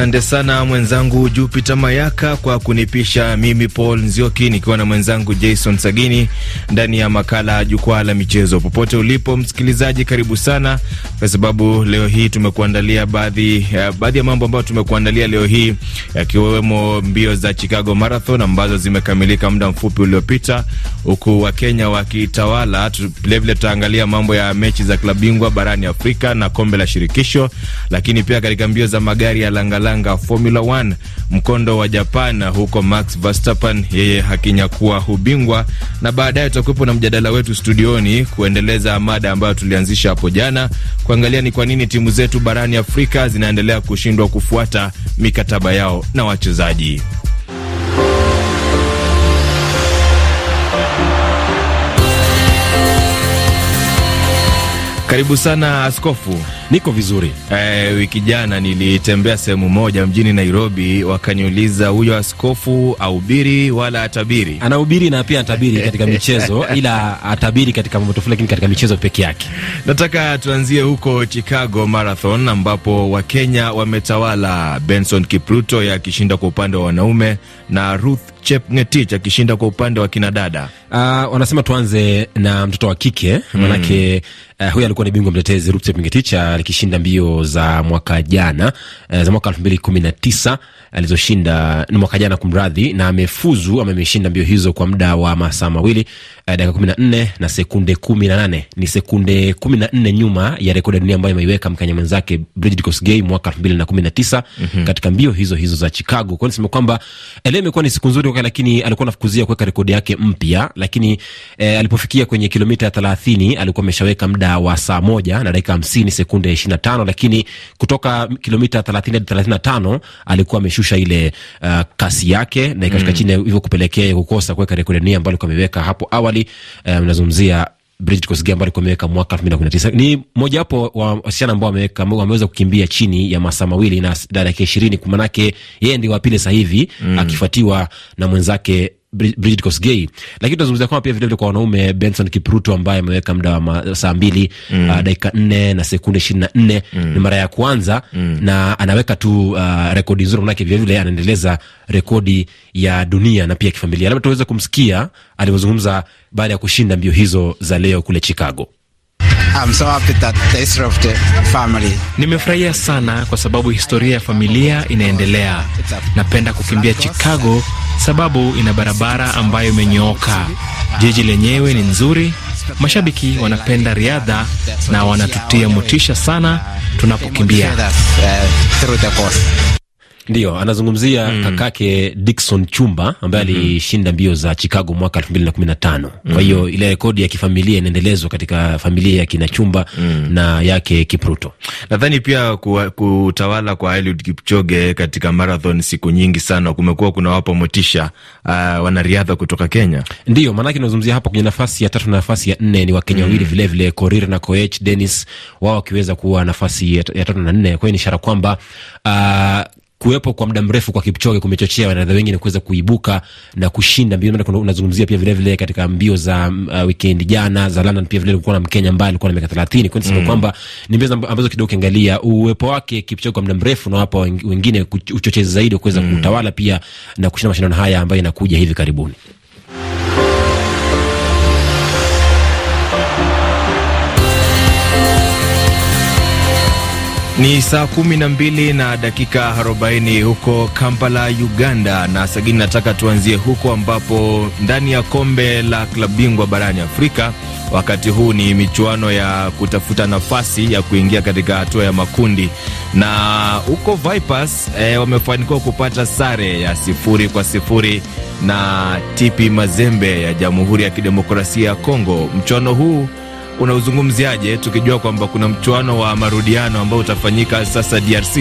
Asante sana mwenzangu Jupiter Mayaka kwa kunipisha mimi Paul Nzioki nikiwa na mwenzangu Jason Sagini ndani ya makala ya jukwaa la michezo. Popote ulipo msikilizaji, karibu sana, kwa sababu leo hii tumekuandalia baadhi ya baadhi ya mambo ambayo tumekuandalia leo hii, yakiwemo mbio za Chicago Marathon ambazo zimekamilika muda mfupi uliopita, huku Wakenya wakitawala. Vilevile tutaangalia mambo ya mechi za klabu bingwa barani Afrika na kombe la shirikisho, lakini pia katika mbio za magari ya langalanga Formula 1 mkondo wa Japan, huko Max Verstappen yeye hakinyakua ubingwa, na baadaye tutakuwepo na mjadala wetu studioni kuendeleza mada ambayo tulianzisha hapo jana, kuangalia ni kwa nini timu zetu barani Afrika zinaendelea kushindwa kufuata mikataba yao na wachezaji. Karibu sana askofu. Niko vizuri. E, wiki jana nilitembea sehemu moja mjini Nairobi, wakaniuliza huyo askofu ahubiri wala atabiri? Anahubiri na pia atabiri katika michezo, ila atabiri katika mambo tofauti, lakini katika michezo peke yake. Nataka tuanzie huko Chicago Marathon ambapo Wakenya wametawala, Benson Kipruto akishinda kwa upande wa wanaume na Ruth Chepngetich akishinda kwa upande wa kinadada. Uh, wanasema tuanze na mtoto wa kike manake, mm. Uh, huyu alikuwa ni bingwa mtetezi Ruth Chepngetich alikishinda mbio za mwaka jana, uh, za mwaka elfu mbili kumi na tisa alizoshinda ni mwaka jana kumradhi, na amefuzu ama ameshinda mbio hizo kwa muda wa masaa mawili dakika kumi na nne na sekunde kumi na nane ni sekunde kumi na nne nyuma ya rekodi ya dunia ambayo imeiweka Mkenya mwenzake Brigid Kosgei mwaka elfu mbili na kumi na tisa mm -hmm. katika mbio hizo hizo za Chicago. Kwa nisema kwamba leo imekuwa ni siku nzuri kwake, lakini alikuwa anafukuzia kuweka rekodi yake mpya, lakini eh, alipofikia kwenye kilomita thelathini alikuwa ameshaweka muda wa saa moja na dakika hamsini sekunde ishirini na tano lakini kutoka kilomita thelathini hadi thelathini na tano alikuwa ameshusha ile uh, kasi yake na ikafika mm. chini hivyo kupelekea kukosa kuweka rekodi ya dunia ambayo alikuwa ameiweka hapo awali. Mnazungumzia um, Brigid Kosgei ambayo alikuwa ameweka mwaka elfu mbili na kumi na tisa. Ni mojawapo wa wasichana ambao wameweka wameweza kukimbia chini ya masaa mawili na dakika ishirini, manake yeye ndio wa pili sasa hivi mm. akifuatiwa na mwenzake Brigid Kosgei, lakini tunazungumzia kwamba pia vilevile kwa wanaume Benson Kipruto ambaye ameweka muda wa saa mbili mm. uh, dakika nne na sekunde ishirini na nne mm. ni mara ya kwanza mm. na anaweka tu uh, rekodi nzuri, manake vilevile anaendeleza rekodi ya dunia na pia kifamilia. Labda tuweze kumsikia alivyozungumza baada ya kushinda mbio hizo za leo kule Chicago. So nimefurahia sana kwa sababu historia ya familia inaendelea. Napenda kukimbia Chicago sababu ina barabara ambayo imenyooka. Jiji lenyewe ni nzuri, mashabiki wanapenda riadha na wanatutia motisha sana tunapokimbia. Ndiyo, anazungumzia mm. kakake Dickson Chumba ambaye mm -hmm. alishinda mbio za Chicago mwaka elfu mbili na kumi na tano. Kwa hiyo ile rekodi ya kifamilia inaendelezwa katika familia ya kina Chumba mm. na yake Kipruto. Nadhani pia kutawala kwa Eliud Kipchoge katika marathon siku nyingi sana kumekuwa kunawapa motisha uh, wanariadha kutoka Kenya. Ndio maanake nazungumzia hapo kwenye nafasi ya tatu na nafasi ya nne ni Wakenya wawili mm. vilevile Korir na Koech Dennis, wao wakiweza kuwa nafasi ya tatu na nne. Kwa hiyo ni ishara kwamba uh, kuwepo kwa muda mrefu kwa Kipchoge kumechochea wanariadha wengine kuweza kuibuka na kushinda mbio. Unazungumzia pia vilevile vile katika mbio za uh, wikendi jana za London, pia vilevile kulikuwa na Mkenya ambaye alikuwa na miaka thelathini. kwani hiyo mm. kwamba ni mbio ambazo kidogo ukiangalia uwepo wake Kipchoge kwa muda mrefu na wapa wengine uchochezi zaidi kuweza mm. kutawala pia na kushinda mashindano haya ambayo inakuja hivi karibuni. Ni saa kumi na mbili na dakika arobaini huko Kampala, Uganda. Na Sagini, nataka tuanzie huko ambapo ndani ya kombe la klabu bingwa barani Afrika wakati huu ni michuano ya kutafuta nafasi ya kuingia katika hatua ya makundi, na huko Vipers e, wamefanikiwa kupata sare ya sifuri kwa sifuri na TP Mazembe ya Jamhuri ya Kidemokrasia ya Kongo. Mchuano huu unauzungumziaje tukijua kwamba kuna mchuano wa marudiano ambao utafanyika sasa DRC?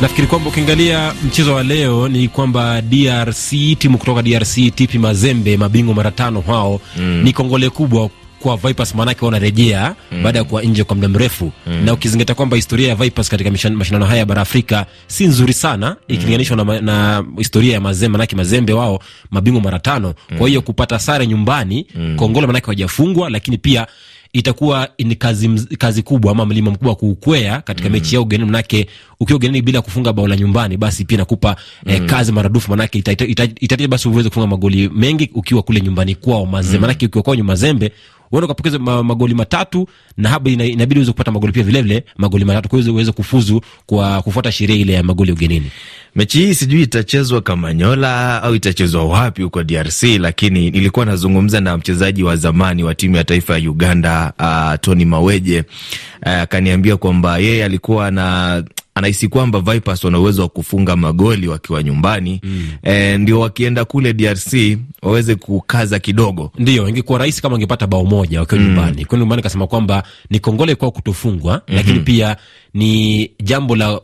Nafikiri kwamba ukiangalia mchezo wa leo ni kwamba DRC, timu kutoka DRC TP Mazembe, mabingwa mara tano hao, mm. ni kongole kubwa kwa Vipers maanake wanarejea mm. baada ya kuwa nje kwa muda mrefu mm. na ukizingatia kwamba historia ya Vipers katika mashindano haya ya bara Afrika si nzuri sana mm. ikilinganishwa na, na historia ya Mazembe, maanake Mazembe wao mabingwa mara tano mm. kwa hiyo kupata sare nyumbani mm. kongole maanake wajafungwa, lakini pia itakuwa ni kazi, kazi kubwa ama mlima mkubwa kuukwea katika mm. mechi yao ugenini, manake ukiwa ugenini bila kufunga bao la nyumbani, basi pia inakupa mm. eh, kazi maradufu, manake itatia ita, ita, ita, basi uweze kufunga magoli mengi ukiwa kule nyumbani kwao Mazembe, mm. manake ukiwa kwao Mazembe uende ukapokeza ma, magoli matatu na haba ina, inabidi uweze kupata magoli pia vilevile magoli matatu kwa hiyo uweze kufuzu kwa kufuata sheria ile ya magoli ugenini. Mechi hii sijui itachezwa Kamanyola au itachezwa wapi huko DRC, lakini nilikuwa nazungumza na mchezaji wa zamani wa timu ya taifa ya Uganda uh, Tony Maweje akaniambia uh, kwamba yeye alikuwa na anahisi kwamba Vipers wana uwezo wa kufunga magoli wakiwa nyumbani mm. E, ndio wakienda kule DRC waweze kukaza kidogo. Ndio ingekuwa rahisi kama wangepata bao moja wakiwa mm. nyumbani. Kwa nyumbani kasema kwamba ni kongole kwao kutofungwa mm -hmm. Lakini pia ni jambo la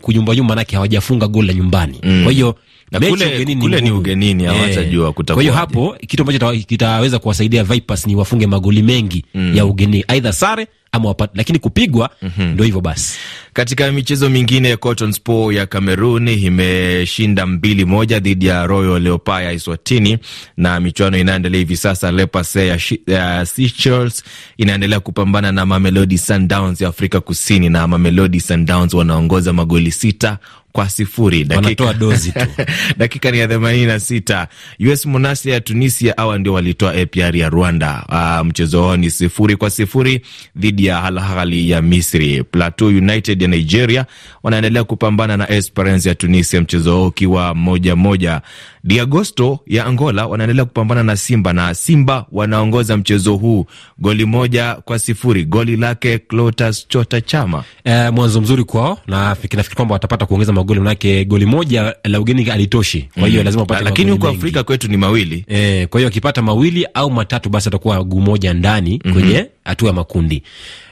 kuyumbayumba, manake hawajafunga goli la nyumbani mm. kwa hiyo na kule, ugenini kule ni ugenini hawatajua kutakuwa. Kwa hiyo hapo kitu ambacho kitaweza kuwasaidia Vipers ni wafunge magoli mengi mm. ya ugenini, aidha sare ama wapate, lakini kupigwa mm -hmm. Ndo hivyo basi. Katika michezo mingine, Cotton Sport ya Cameroon imeshinda mbili moja dhidi ya Royal Leopards ya Iswatini, na michuano inaendelea hivi sasa. Lepas ya, ya Seychelles inaendelea kupambana na Mamelodi Sundowns ya Afrika Kusini, na Mamelodi Sundowns wanaongoza magoli sita kwa sifuri. Dakika, dozi tu. dakika ni ya themanini na sita. US Monastir ya Tunisia awa ndio walitoa APR ya Rwanda. Uh, mchezo wao ni sifuri kwa sifuri dhidi ya Al Ahly ya Misri. Plateau United ya Nigeria wanaendelea kupambana na Esperance ya Tunisia, mchezo wao ukiwa moja moja. Diagosto ya Angola wanaendelea kupambana na Simba na Simba wanaongoza mchezo huu goli moja kwa sifuri, goli lake Clotas Chota Chama. E, mwanzo mzuri kwao na nafikiri kwamba watapata kuongeza magoli, manake goli moja la ugeni alitoshi, kwa hiyo mm, lazima wapate, lakini huko Afrika kwetu ni mawili e, kwa hiyo akipata mawili au matatu basi atakuwa guu moja ndani mm -hmm. kwenye hatua ya makundi.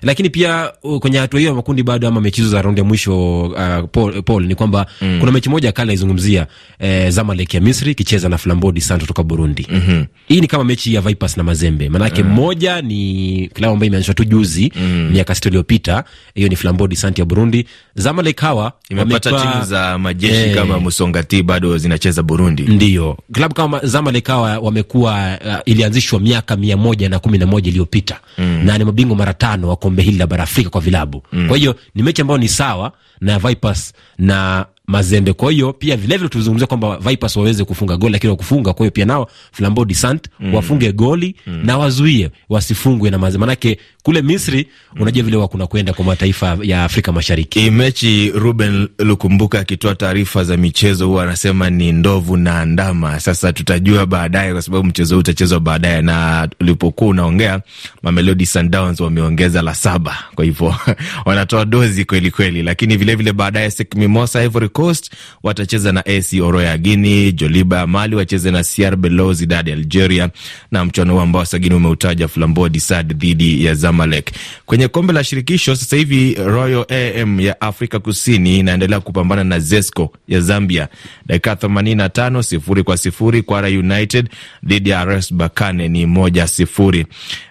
Lakini pia kwenye hatua hiyo ya makundi bado, ama mechi hizo za raundi ya mwisho uh, Paul, Paul ni kwamba mm. kuna mechi moja kali naizungumzia eh, Zamalek ya Misri ikicheza na Flambeau du Centre kutoka Burundi. mm -hmm. Hii ni kama mechi ya Vipers na Mazembe, maanake mm. moja ni klabu ambayo imeanzishwa tu juzi mm. miaka sita iliyopita. Hiyo ni Flambeau du Centre ya Burundi. Zamalek hawa imepata timu za majeshi eh, kama Musongati bado zinacheza Burundi. Ndio klabu kama Zamalek hawa wamekuwa uh, ilianzishwa miaka mia moja na kumi na moja iliyopita mm na ni mabingwa mara tano wa kombe hili la bara Afrika kwa vilabu mm. Kwa hiyo ni mechi ambayo ni sawa na Vipers na Mazembe. Kwa hiyo pia vilevile tuzungumzia kwamba Vipers waweze kufunga goli, lakini wakufunga, kwa hiyo pia nao Flambeau de Centre mm. wafunge goli mm. na wazuie wasifungwe na Mazembe, manake kule Misri mm. unajua vile wakuna kwenda kwa mataifa ya Afrika Mashariki. Hii mechi Ruben Lukumbuka akitoa taarifa za michezo huwa anasema ni ndovu na ndama. Sasa tutajua baadaye, kwa sababu mchezo huu utachezwa baadaye, na ulipokuwa unaongea Mamelodi Sundowns wameongeza la saba, kwa hivyo wanatoa dozi kweli kweli, lakini vilevile baadaye Sek Mimosa Ivory Coast watacheza na AS Oroya ya Guini, Joliba ya Mali wacheze na CR Belouizdad ya Algeria, na mchuano huu ambao sagini umeutaja Flambeau Centre dhidi ya Zamalek. Kwenye kombe la shirikisho sasa hivi Royal AM ya Afrika Kusini inaendelea kupambana na Zesco ya Zambia, dakika 85 sifuri kwa sifuri. Kwara United dhidi ya RS Berkane ni moja sifuri.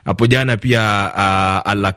Hapo jana pia uh, Al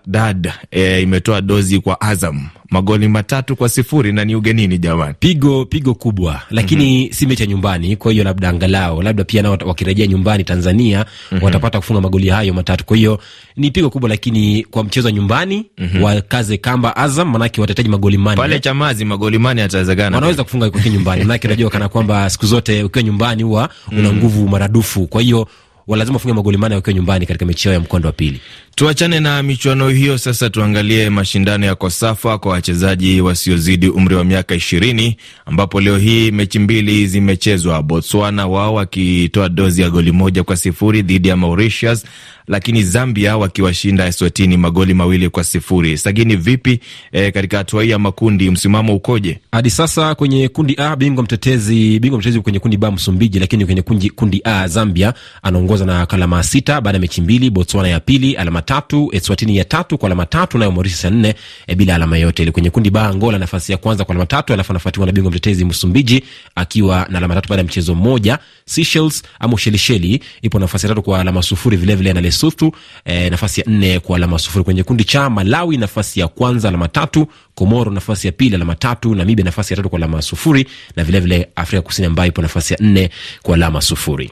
eh, imetoa dozi kwa Azam magoli matatu kwa sifuri na ni ugenini jamani, pigo pigo kubwa, lakini mm -hmm. si mecha ya nyumbani. Kwa hiyo labda angalau labda pia nao wakirejea nyumbani Tanzania mm -hmm. watapata kufunga magoli hayo matatu. Kwa hiyo ni pigo kubwa, lakini kwa mchezo wa nyumbani mm -hmm. wakaze kamba Azam, manake watahitaji magoli manne pale Chamazi, magoli manne yatawezekana, wanaweza kufunga kwa nyumbani, manake unajua kana kwamba siku zote ukiwa nyumbani huwa una nguvu maradufu, kwa hiyo walazima wafunge magoli manne wakiwa nyumbani katika mechi yao ya mkondo wa pili. Tuachane na michuano hiyo sasa, tuangalie mashindano ya Kosafa kwa wachezaji wasiozidi umri wa miaka ishirini ambapo leo hii mechi mbili zimechezwa. Botswana wao wakitoa dozi ya goli moja kwa sifuri dhidi ya Mauritius, lakini Zambia wakiwashinda Eswatini magoli mawili kwa sifuri. Sagini, vipi e, katika hatua hii ya makundi msimamo ukoje hadi sasa? Kwenye kundi A bingwa mtetezi bingwa mtetezi kwenye kundi B Msumbiji, lakini kwenye kundi, kundi A Zambia anaongoza na alama sita baada ya mechi mbili. Botswana ya pili alama tatu, Eswatini ya tatu kwa alama tatu, nayo Mauritius ya nne e, bila alama yote ile. Kwenye kundi ba Angola nafasi ya kwanza kwa alama tatu, alafu anafuatiwa na bingwa mtetezi Msumbiji akiwa na alama tatu baada ya mchezo mmoja. Seychelles ama Ushelisheli ipo nafasi ya tatu kwa alama sufuri vilevile na Lesotho e, nafasi ya nne kwa alama sufuri. Kwenye kundi cha Malawi nafasi ya kwanza alama tatu, Komoro nafasi ya pili alama tatu, Namibia nafasi ya tatu kwa alama sufuri na vilevile vile Afrika Kusini ambayo ipo nafasi ya nne kwa alama sufuri.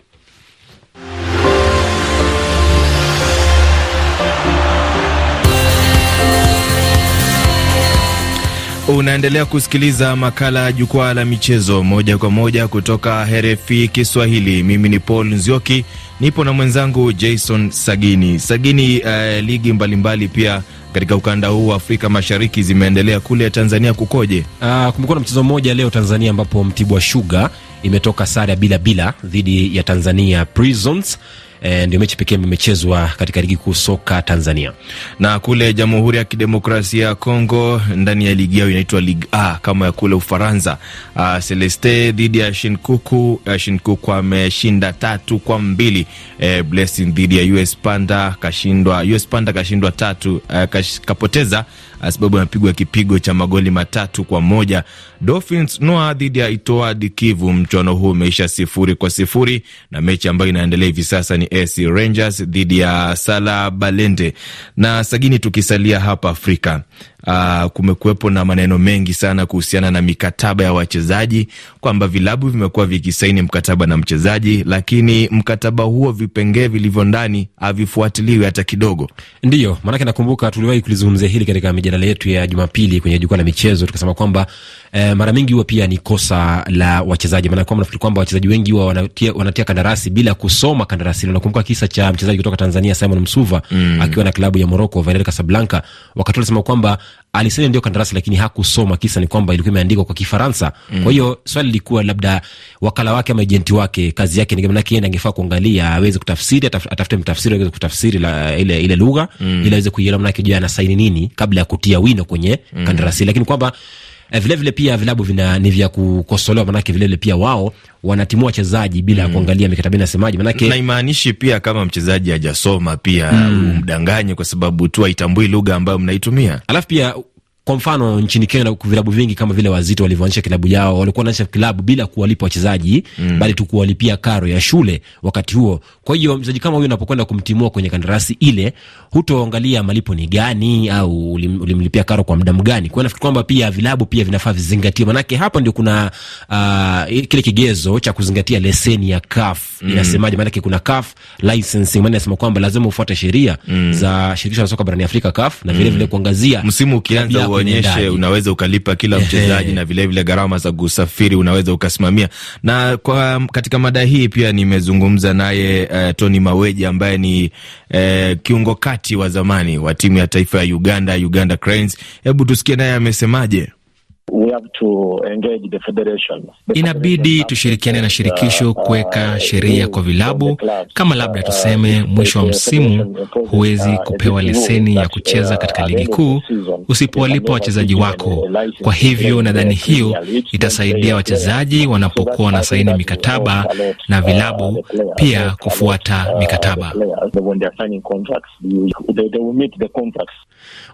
Unaendelea kusikiliza makala ya jukwaa la michezo moja kwa moja kutoka RFI Kiswahili. Mimi ni Paul Nzioki, nipo na mwenzangu Jason Sagini. Sagini, uh, ligi mbalimbali pia katika ukanda huu wa Afrika Mashariki zimeendelea. Kule Tanzania kukoje? Uh, kumekuwa na mchezo mmoja leo Tanzania ambapo Mtibwa Sugar imetoka sare ya bila bila dhidi ya Tanzania Prisons e, ndio mechi pekee imechezwa katika ligi kuu soka Tanzania. Na kule Jamhuri ya Kidemokrasia ya Kongo, ndani ya ligi yao inaitwa Ligue A kama ya kule Ufaransa, uh, Celeste dhidi ya Shinkuku. Uh, Shinkuku ameshinda tatu kwa mbili. Uh, Blessing dhidi ya US Panda kashindwa, US Panda kashindwa tatu, uh, kash, kapoteza sababu amepigwa kipigo cha magoli matatu kwa moja. Dolphins Noa dhidi ya Itoadi Kivu, mchuano huu umeisha sifuri kwa sifuri, na mechi ambayo inaendelea hivi sasa ni AC Rangers dhidi ya Sala Balende. Na sagini, tukisalia hapa Afrika Uh, kumekuwepo na maneno mengi sana kuhusiana na mikataba ya wachezaji kwamba vilabu vimekuwa vikisaini mkataba na mchezaji, lakini mkataba huo vipengee vilivyo ndani havifuatiliwi hata kidogo. Ndiyo maanake nakumbuka tuliwahi kulizungumzia hili katika mijadala yetu ya Jumapili kwenye jukwaa la michezo, tukasema kwamba eh, mara mingi huwa pia ni kosa la wachezaji, maana kwamba nafikiri kwamba wachezaji wengi huwa wanatia, wanatia kandarasi bila kusoma kandarasi. Nakumbuka kisa cha mchezaji kutoka Tanzania Simon Msuva mm. akiwa na klabu ya Morocco Wydad Casablanca, wakati alisema kwamba alisaini ndio kandarasi lakini hakusoma. Kisa ni kwamba ilikuwa imeandikwa kwa Kifaransa mm. kwa hiyo swali lilikuwa labda wakala wake ama ejenti wake kazi yake ni manake yeye angefaa kuangalia aweze kutafsiri, ataf, atafute mtafsiri aweze kutafsiri la, ile, ile lugha mm. ili aweze kuielewa manake jua anasaini nini kabla ya kutia wino kwenye mm. kandarasi, lakini kwamba vilevile vile pia vilabu vina ni vya kukosolewa, manake vilevile pia wao wanatimua wachezaji bila mm. kuangalia mikataba inasemaje, manake naimaanishi pia kama mchezaji hajasoma pia mm. umdanganye kwa sababu tu haitambui lugha ambayo mnaitumia, alafu pia kwa mfano nchini Kenya vilabu vingi kama vile Wazito walivyoanzisha kilabu yao, walikuwa wanaanzisha kilabu bila kuwalipa wachezaji mm. bali tu kuwalipia karo ya shule wakati huo. Kwa hiyo mchezaji kama huyo unapokwenda kumtimua kwenye kandarasi ile, hutoangalia malipo ni gani au ulimlipia karo kwa muda gani. Kwa hiyo nafikiri kwamba pia vilabu pia vinafaa vizingatie, manake hapa ndio kuna uh, kile kigezo cha kuzingatia leseni ya CAF mm. inasemaje? Manake kuna CAF licensing, maana inasema kwamba lazima ufuate sheria mm. za shirikisho la soka barani Afrika CAF na vilevile mm. vile kuangazia msimu ukianza uonyeshe unaweza ukalipa kila mchezaji na vilevile gharama za kusafiri unaweza ukasimamia. Na kwa katika mada hii pia nimezungumza naye uh, Tony Maweji ambaye ni uh, kiungo kati wa zamani wa timu ya taifa ya Uganda, Uganda Cranes. Hebu tusikie naye amesemaje. Inabidi tushirikiane na shirikisho kuweka sheria kwa vilabu, kama labda tuseme mwisho wa msimu huwezi kupewa leseni ya kucheza katika ligi kuu usipowalipa wachezaji wako. Kwa hivyo nadhani hiyo itasaidia wachezaji wanapokuwa na saini mikataba na vilabu pia kufuata mikataba.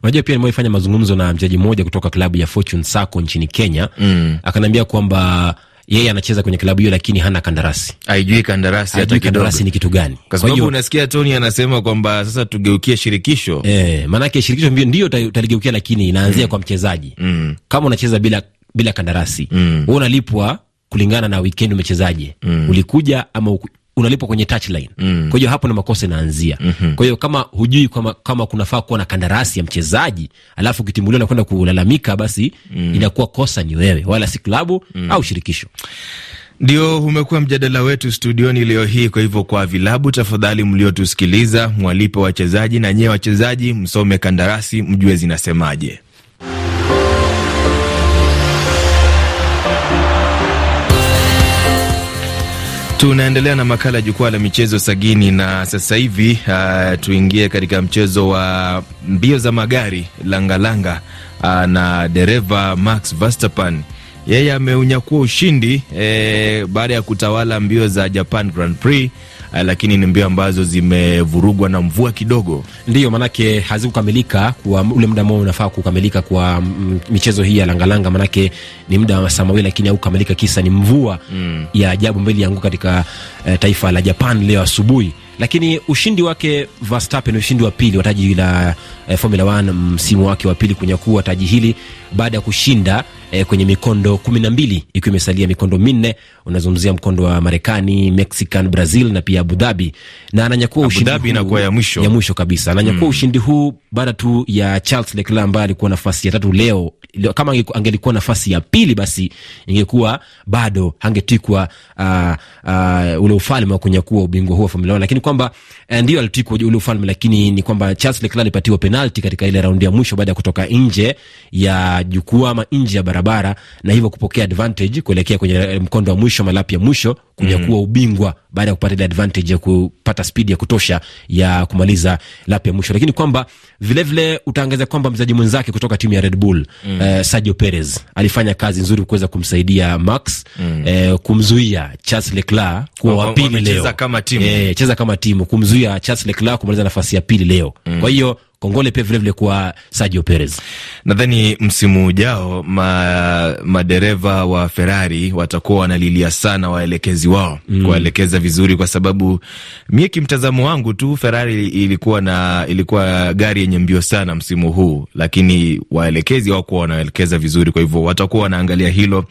Unajua, pia nimewahi mazungumzo na mchezaji mmoja kutoka klabu ya Fortune Sacco nchini Kenya mm. Akaniambia kwamba yeye anacheza kwenye klabu hiyo lakini hana kandarasi, haijui kandarasi hata kidogo. Kandarasi ni kitu gani? Kwa sababu unasikia Tony anasema kwamba sasa tugeukie shirikisho eh, maanake shirikisho ndio utaligeukia, lakini inaanzia mm. kwa mchezaji mm. kama unacheza bila bila kandarasi mm. wewe unalipwa kulingana na weekend umechezaje, mm. ulikuja ama unalipwa kwenye touchline mm. Kwa hiyo hapo na makosa inaanzia mm -hmm. Kwa hiyo kama hujui kama, kama kunafaa kuwa na kandarasi ya mchezaji alafu ukitimuliwa na kwenda kulalamika, basi mm. inakuwa kosa ni wewe wala si klabu mm. au shirikisho. Ndio umekuwa mjadala wetu studioni leo hii. Kwa hivyo, kwa vilabu, tafadhali mliotusikiliza, mwalipe wachezaji na nyewe wachezaji msome kandarasi, mjue zinasemaje. Tunaendelea na makala ya jukwaa la michezo sagini, na sasa hivi uh, tuingie katika mchezo wa mbio za magari langalanga langa, uh, na dereva Max Verstappen. Yeye ameunyakua ushindi eh, baada ya kutawala mbio za Japan Grand Prix lakini ni mbio ambazo zimevurugwa na mvua kidogo, ndio maanake hazikukamilika kwa ule muda ambao unafaa kukamilika kwa michezo hii ya langalanga, maanake ni muda wa saa mawili, lakini haukukamilika, kisa ni mvua mm. ya ajabu mbili yangu katika eh, taifa la Japan leo asubuhi. Lakini ushindi wake Verstappen, ushindi wa pili wa taji la eh, Formula 1 msimu wake wa pili kunyakua taji hili baada ya kushinda eh, kwenye mikondo kumi na mbili ikiwa imesalia mikondo minne. Unazungumzia mkondo wa Marekani, Mexican, Brazil na pia Abu Dhabi, na ananyakua ushindi huu inakuwa ya mwisho, ya mwisho kabisa ananyakua mm. ushindi huu baada tu ya Charles Leclerc ambaye alikuwa nafasi ya tatu leo. Kama angelikuwa nafasi ya pili, basi ingekuwa bado angetwikwa uh, uh, ule ufalme wa kunyakua ubingwa huu wa Formula 1, lakini kwamba uh, ndio alitikwa ule ufalme, lakini ni kwamba Charles Leclerc alipatiwa penalti katika ile raundi ya mwisho baada ya kutoka nje ya jukwaa ama nje ya barabara, na hivyo kupokea advantage kuelekea kwenye mkondo wa mwisho malapi ya mwisho kunyakua mm ubingwa baada ya kupata ile advantage ya kupata spidi ya kutosha ya kumaliza lapi ya mwisho, lakini kwamba vilevile utaangazia kwamba mchezaji mwenzake kutoka timu ya Red Bull mm. eh, Sergio Perez alifanya kazi nzuri kuweza kumsaidia Max mm. eh, kumzuia Charles Leclerc kuwa wa pili leo, kama timu eh, cheza kama timu kumzuia Charles Leclerc kumaliza nafasi ya pili leo mm. kwa hiyo kongole pia vilevile kwa Sergio Perez. Nadhani msimu ujao ma, madereva wa Ferrari watakuwa wanalilia sana waelekezi wao mm. kuwaelekeza vizuri, kwa sababu mie kimtazamo wangu tu Ferrari ilikuwa na ilikuwa gari yenye mbio sana msimu huu, lakini waelekezi hawakuwa wanaelekeza vizuri, kwa hivyo watakuwa wanaangalia hilo.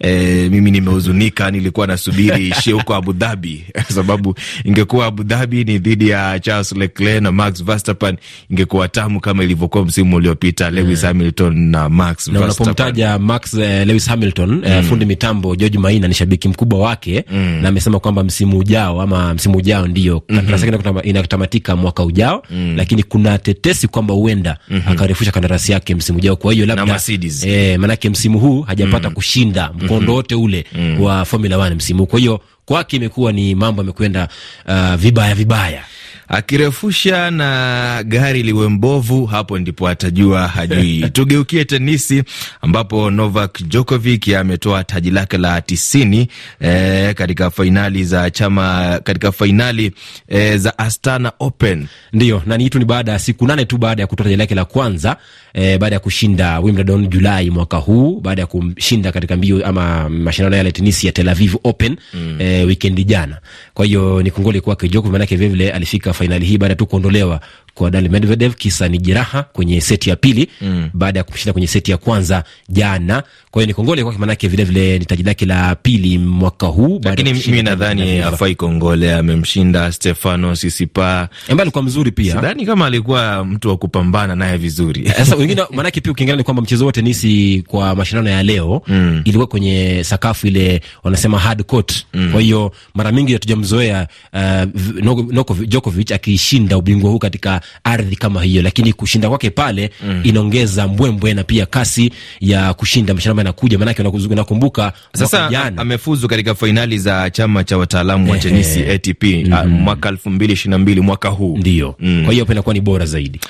E, mimi nimehuzunika, nilikuwa nasubiri ishie huko Abu Dhabi sababu ingekuwa Abu Dhabi ni dhidi ya Charles Leclerc na Max Verstappen ingekuwa ilikuwa tamu kama ilivyokuwa msimu uliopita Lewis mm. Hamilton na Max na unapomtaja Max uh, Lewis Hamilton mm. uh, fundi mitambo George Maina ni shabiki mkubwa wake mm. na amesema kwamba msimu ujao ama msimu ujao ndio mm -hmm. inatamatika mwaka ujao mm. lakini kuna tetesi kwamba huenda mm -hmm. akarefusha kandarasi yake msimu ujao. Kwa hiyo labda eh, manake msimu huu hajapata mm. kushinda mkondo wote mm -hmm. ule mm. wa Formula 1 msimu kwa hiyo kwake imekuwa ni mambo yamekwenda uh, vibaya vibaya akirefusha na gari liwe mbovu, hapo ndipo atajua hajui. Tugeukie tenisi ambapo Novak Djokovic ametoa taji lake la tisini e, katika fainali za chama katika fainali e, za Astana Open. Ndio, na ni ni baada ya siku nane tu baada ya kutoa taji lake la kwanza e, baada ya kushinda Wimbledon Julai mwaka huu, baada ya kushinda katika mbio ama mashindano yale tenisi ya Tel Aviv Open mm. e, wikendi jana. Kwa hiyo ni kongole kwake Djokovic, maanake vilevile alifika fainali hii baada tu kuondolewa kwa Daniil Medvedev, kisa ni jeraha kwenye seti ya pili mm. baada ya kumshinda kwenye seti ya kwanza jana. Kwa hiyo ni kongole kwake, maanake vilevile ni taji lake la pili mwaka huu, lakini mimi nadhani afai kongole, amemshinda Stefano Sisipa ambaye alikuwa mzuri pia. Sidhani kama alikuwa mtu wa kupambana naye vizuri. Sasa wengine, maanake pia ukiangalia ni kwamba mchezo wa tenisi kwa mashindano ya leo mm. ilikuwa kwenye sakafu ile wanasema hard court mm. kwa hiyo mara mingi hatujamzoea uh, Djokovic akishinda ubingwa huu katika ardhi kama hiyo, lakini kushinda kwake pale mm. inaongeza mbwembwe na pia kasi ya kushinda mashindano yanakuja, maanake nakumbuka sasa amefuzu katika fainali za chama cha wataalamu wa tenisi ATP mm mwaka elfu mbili ishirini na mbili mwaka huu ndio mm. kwa hiyo inakuwa ni bora zaidi.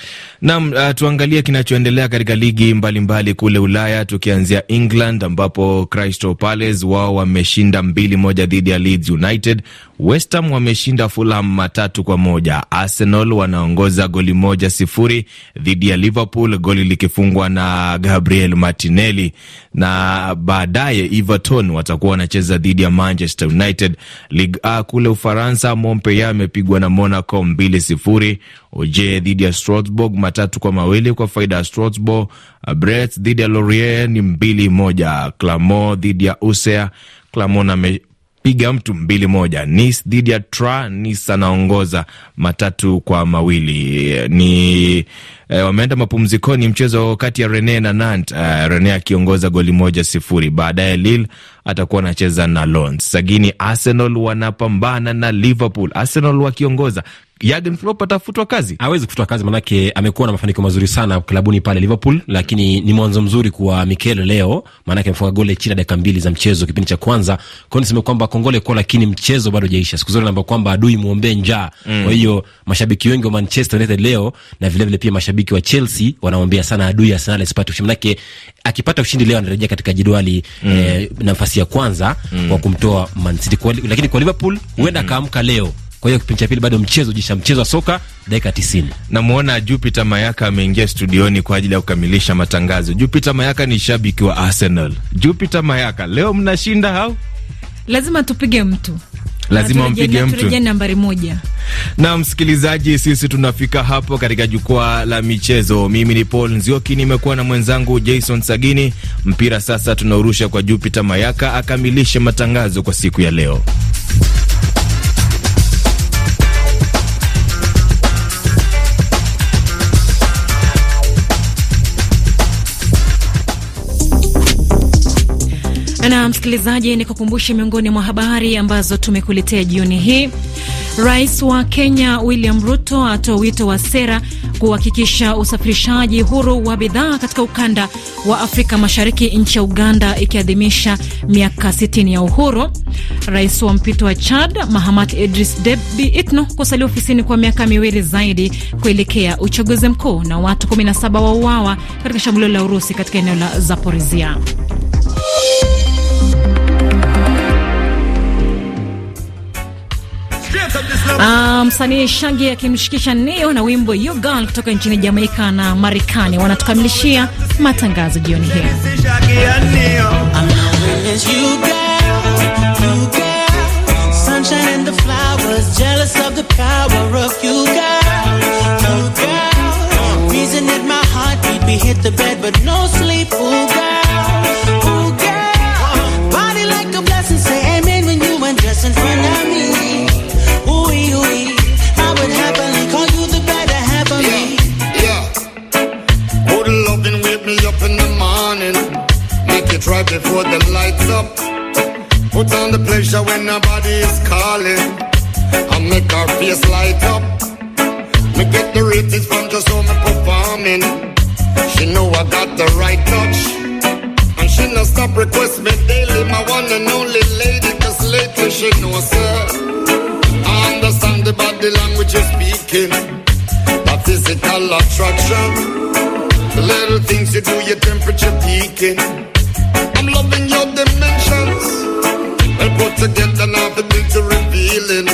Naam, uh, tuangalie kinachoendelea katika ligi mbalimbali mbali kule Ulaya, tukianzia England ambapo Crystal Palace wao wameshinda mbili moja dhidi ya Leeds United. West Ham wameshinda Fulham matatu kwa moja. Arsenal wanaongoza goli moja sifuri dhidi ya Liverpool, goli likifungwa na Gabriel Martinelli, na baadaye Everton watakuwa wanacheza dhidi ya Manchester United. Ligue A kule Ufaransa, Montpellier amepigwa na Monaco mbili sifuri. Oje dhidi ya Strasbourg matatu kwa mawili kwa faida ya Strasbourg. Brest dhidi ya Lorient ni mbili moja. Clermont dhidi ya Auxerre, Clermont piga mtu mbili moja. Nice dhidi ya Tra, Nice anaongoza matatu kwa mawili. Ni e, wameenda mapumzikoni, mchezo kati ya Rene na Nant, uh, Rene akiongoza goli moja sifuri. Baadaye Lille atakuwa anacheza na Lons. Sagini Arsenal wanapambana na Liverpool, Arsenal wakiongoza Jurgen Klopp atafutwa kazi? Hawezi kufutwa kazi, manake amekuwa na mafanikio mazuri sana klabuni pale Liverpool, lakini ni mwanzo mzuri kwa Mikel leo, maanake amefunga goli chini ya dakika mbili za mchezo kipindi cha kwanza. Kwa niseme kwamba kongole kwa, lakini mchezo bado haujaisha. Siku zote naomba kwamba adui muombe njaa. Mm. Kwa hiyo mashabiki wengi wa Manchester United leo na vile vile pia mashabiki wa Chelsea wanaombea sana adui Arsenal asipate ushindi, manake akipata ushindi leo anarejea katika jedwali mm. eh, nafasi ya kwanza mm. kwa kumtoa Man City, lakini kwa Liverpool huenda mm akaamka leo kwa hiyo kipindi cha pili bado mchezo jisha mchezo wa soka dakika 90. Namuona Jupiter Mayaka ameingia studioni kwa ajili ya kukamilisha matangazo. Jupiter Mayaka ni shabiki wa Arsenal. Jupiter Mayaka, leo mnashinda au lazima tupige mtu lazima mpige mtu nambari moja. Na msikilizaji, sisi tunafika hapo katika jukwaa la michezo. Mimi ni Paul Nzioki, nimekuwa na mwenzangu Jason Sagini. Mpira sasa tunaurusha kwa Jupiter Mayaka akamilishe matangazo kwa siku ya leo. Na msikilizaji, ni kukumbushe miongoni mwa habari ambazo tumekuletea jioni hii. Rais wa Kenya William Ruto atoa wito wa sera kuhakikisha usafirishaji huru wa bidhaa katika ukanda wa Afrika Mashariki, nchi ya Uganda ikiadhimisha miaka 60 ya uhuru. Rais wa mpito wa Chad Mahamat Idris Deby Itno kusalia ofisini kwa miaka miwili zaidi kuelekea uchaguzi mkuu, na watu 17 wauawa katika shambulio la Urusi katika eneo la Zaporizhia. Uh, msanii Shaggy akimshikisha Neo na wimbo You Girl kutoka nchini Jamaika na Marekani wanatukamilishia matangazo jioni hii. On when nobody is calling. I make our face light up. Me get the ratings from just how me performing. She know I got the right touch. And she no stop request me daily. My one and only lady, cause lately she knows sir. I understand the body language you're speaking. That physical attraction. The little things you do, your temperature peaking. I'm loving your dimensions. Well put together now the beauty revealing.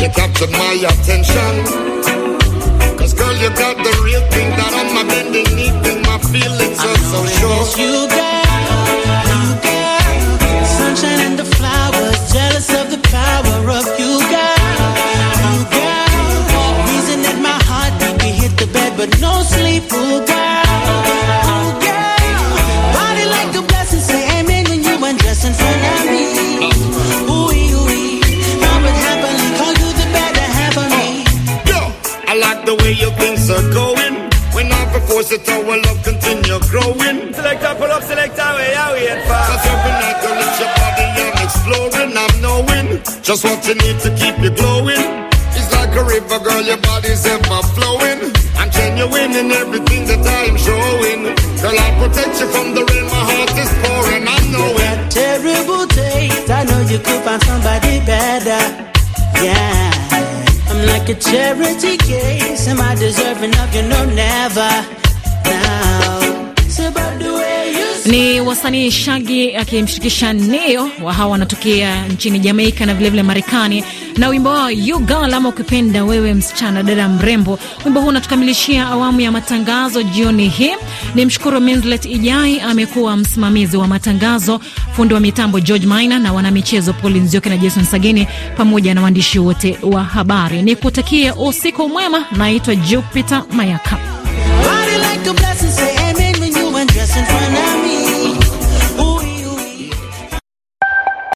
You captured my attention. Cause girl, you got the real thing that on my bending knee thing. My feelings are so sure. You got, just what you need to keep you glowing. It's like a river, girl, your body's ever flowing. I'm genuine in everything that I'm showing. Girl, I'll protect you from the rain, my heart is pouring, I know it. Terrible days, I know you could find somebody better. Yeah. I'm like a charity case. Am I deserving of you? No, never. Ni wasanii Shagi akimshirikisha Neo wa hawa wanatokea nchini Jamaika na vilevile Marekani, na wimbo wao You Girl ama ukipenda wewe msichana, dada mrembo. Wimbo huu unatukamilishia awamu ya matangazo jioni hii. Ni mshukuru Minslet Ijai, amekuwa msimamizi wa matangazo, fundi wa mitambo George Maina na wanamichezo Paul Nzioke na Jason Sagini, pamoja na waandishi wote wa habari. Ni kutakia usiku mwema. Naitwa Jupiter Mayaka. In front of me.